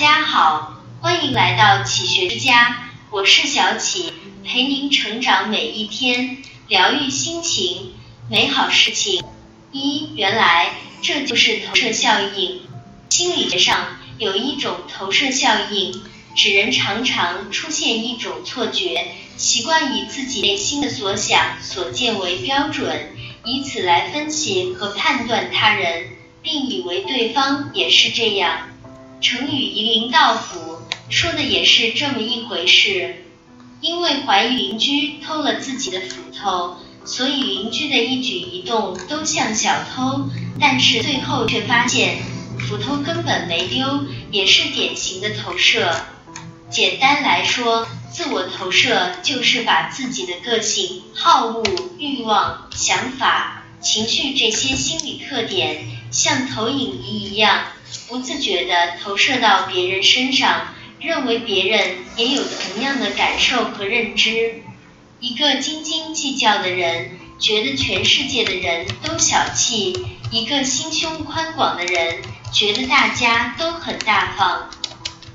家好，欢迎来到启学之家，我是小启，陪您成长每一天，疗愈心情，美好事情。一，原来这就是投射效应。心理学上有一种投射效应，指人常常出现一种错觉，习惯以自己内心的所想所见为标准，以此来分析和判断他人，并以为对方也是这样。成语夷陵道府说的也是这么一回事。因为怀疑邻居偷了自己的斧头，所以邻居的一举一动都像小偷，但是最后却发现斧头根本没丢，也是典型的投射。简单来说，自我投射就是把自己的个性、好恶、欲望、想法、情绪这些心理特点，像投影仪一样。不自觉地投射到别人身上，认为别人也有同样的感受和认知。一个斤斤计较的人，觉得全世界的人都小气；一个心胸宽广的人，觉得大家都很大方；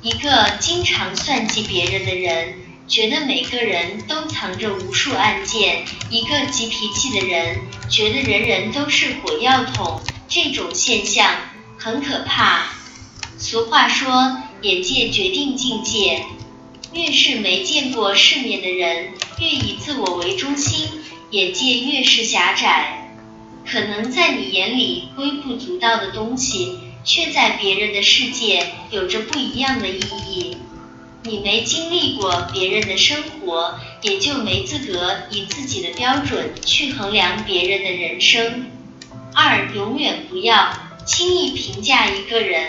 一个经常算计别人的人，觉得每个人都藏着无数暗箭；一个急脾气的人，觉得人人都是火药桶。这种现象。很可怕。俗话说，眼界决定境界。越是没见过世面的人，越以自我为中心，眼界越是狭窄。可能在你眼里微不足道的东西，却在别人的世界有着不一样的意义。你没经历过别人的生活，也就没资格以自己的标准去衡量别人的人生。二，永远不要。轻易评价一个人，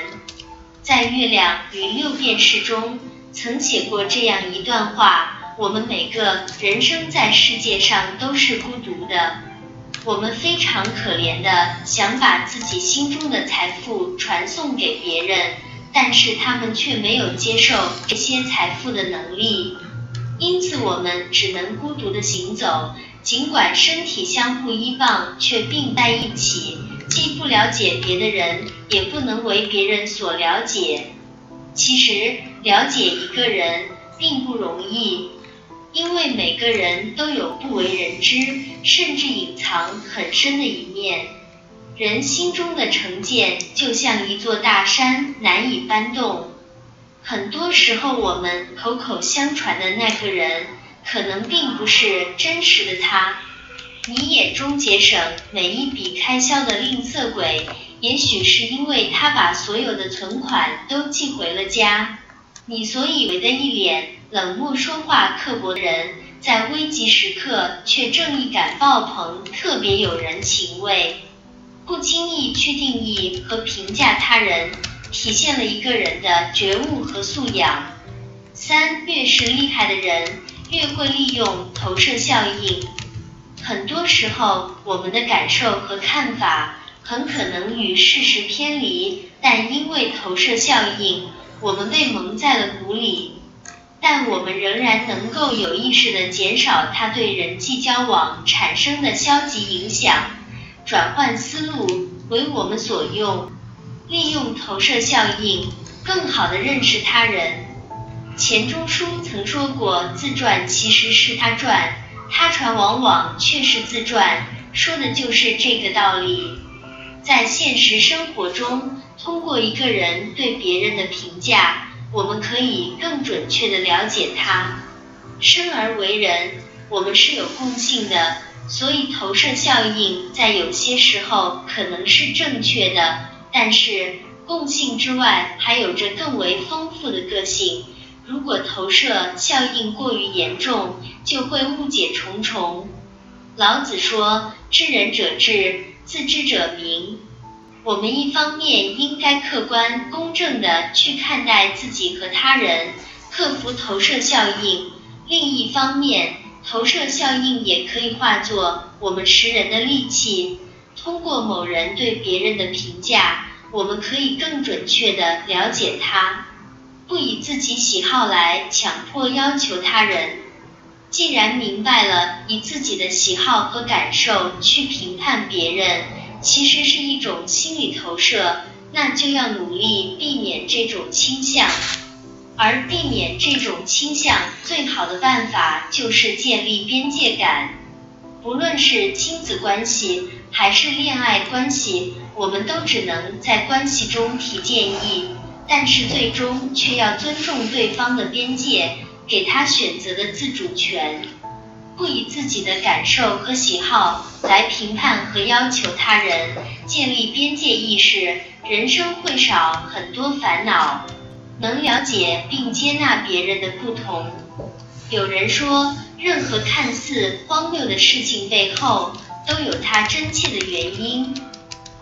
在《月亮与六便士》中曾写过这样一段话：我们每个人生在世界上都是孤独的，我们非常可怜的想把自己心中的财富传送给别人，但是他们却没有接受这些财富的能力，因此我们只能孤独的行走，尽管身体相互依傍，却并在一起。既不了解别的人，也不能为别人所了解。其实了解一个人并不容易，因为每个人都有不为人知，甚至隐藏很深的一面。人心中的成见就像一座大山，难以搬动。很多时候，我们口口相传的那个人，可能并不是真实的他。你眼中节省每一笔开销的吝啬鬼，也许是因为他把所有的存款都寄回了家。你所以为的一脸冷漠、说话刻薄的人，在危急时刻却正义感爆棚，特别有人情味。不经意去定义和评价他人，体现了一个人的觉悟和素养。三，越是厉害的人，越会利用投射效应。很多时候，我们的感受和看法很可能与事实偏离，但因为投射效应，我们被蒙在了鼓里。但我们仍然能够有意识地减少它对人际交往产生的消极影响，转换思路，为我们所用，利用投射效应，更好地认识他人。钱钟书曾说过：“自传其实是他传。”他传往往却是自传，说的就是这个道理。在现实生活中，通过一个人对别人的评价，我们可以更准确地了解他。生而为人，我们是有共性的，所以投射效应在有些时候可能是正确的，但是共性之外还有着更为丰富的个性。如果投射效应过于严重，就会误解重重。老子说：“知人者智，自知者明。”我们一方面应该客观公正地去看待自己和他人，克服投射效应；另一方面，投射效应也可以化作我们识人的利器。通过某人对别人的评价，我们可以更准确地了解他。不以自己喜好来强迫要求他人。既然明白了以自己的喜好和感受去评判别人，其实是一种心理投射，那就要努力避免这种倾向。而避免这种倾向最好的办法就是建立边界感。不论是亲子关系还是恋爱关系，我们都只能在关系中提建议，但是最终却要尊重对方的边界，给他选择的自主权，不以自己的感受和喜好来评判和要求他人。建立边界意识，人生会少很多烦恼。能了解并接纳别人的不同。有人说，任何看似荒谬的事情背后都有它真切的原因。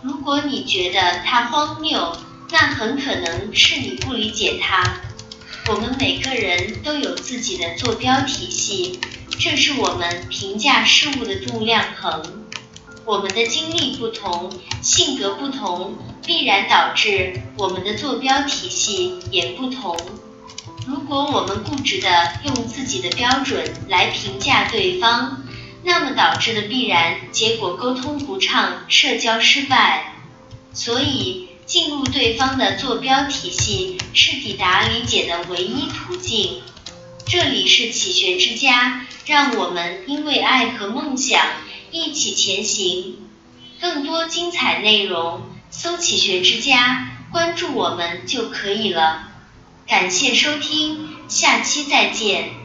如果你觉得它荒谬，那很可能是你不理解它。我们每个人都有自己的坐标体系，这是我们评价事物的度量衡。我们的经历不同，性格不同，必然导致我们的坐标体系也不同。如果我们固执的用自己的标准来评价对方，那么导致的必然结果沟通不畅，社交失败。所以，进入对方的坐标体系是抵达理解的唯一途径。这里是启学之家，让我们因为爱和梦想。一起前行，更多精彩内容，搜“启学之家”，关注我们就可以了。感谢收听，下期再见。